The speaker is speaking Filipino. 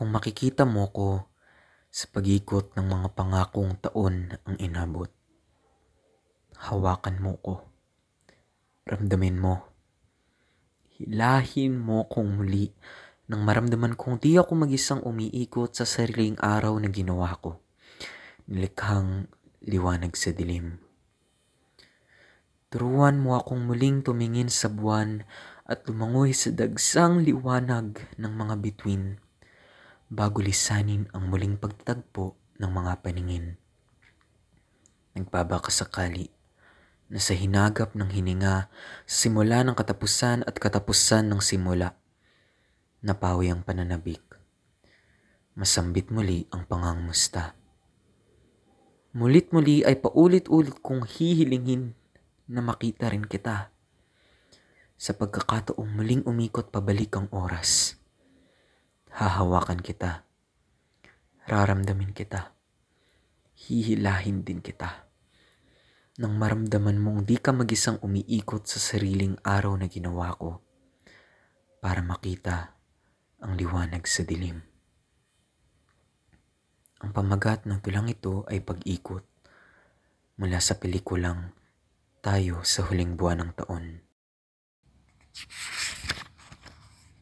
Kung makikita mo ko sa pag-ikot ng mga pangakong taon ang inabot, hawakan mo ko. Ramdamin mo. Hilahin mo kong muli nang maramdaman kong di ako mag-isang umiikot sa sariling araw na ginawa ko. Nilikhang liwanag sa dilim. Turuan mo akong muling tumingin sa buwan at lumangoy sa dagsang liwanag ng mga bituin bago lisanin ang muling pagtatagpo ng mga paningin. Nagbabaka sakali na sa hinagap ng hininga, simula ng katapusan at katapusan ng simula, napawi ang pananabik. Masambit muli ang pangangmusta. Mulit muli ay paulit-ulit kong hihilingin na makita rin kita. Sa pagkakataong muling umikot pabalik ang oras, hahawakan kita. Raramdamin kita. Hihilahin din kita nang maramdaman mong di ka mag-isang umiikot sa sariling araw na ginawa ko para makita ang liwanag sa dilim. Ang pamagat ng tulang ito ay pag-ikot mula sa pelikulang Tayo sa Huling Buwan ng Taon.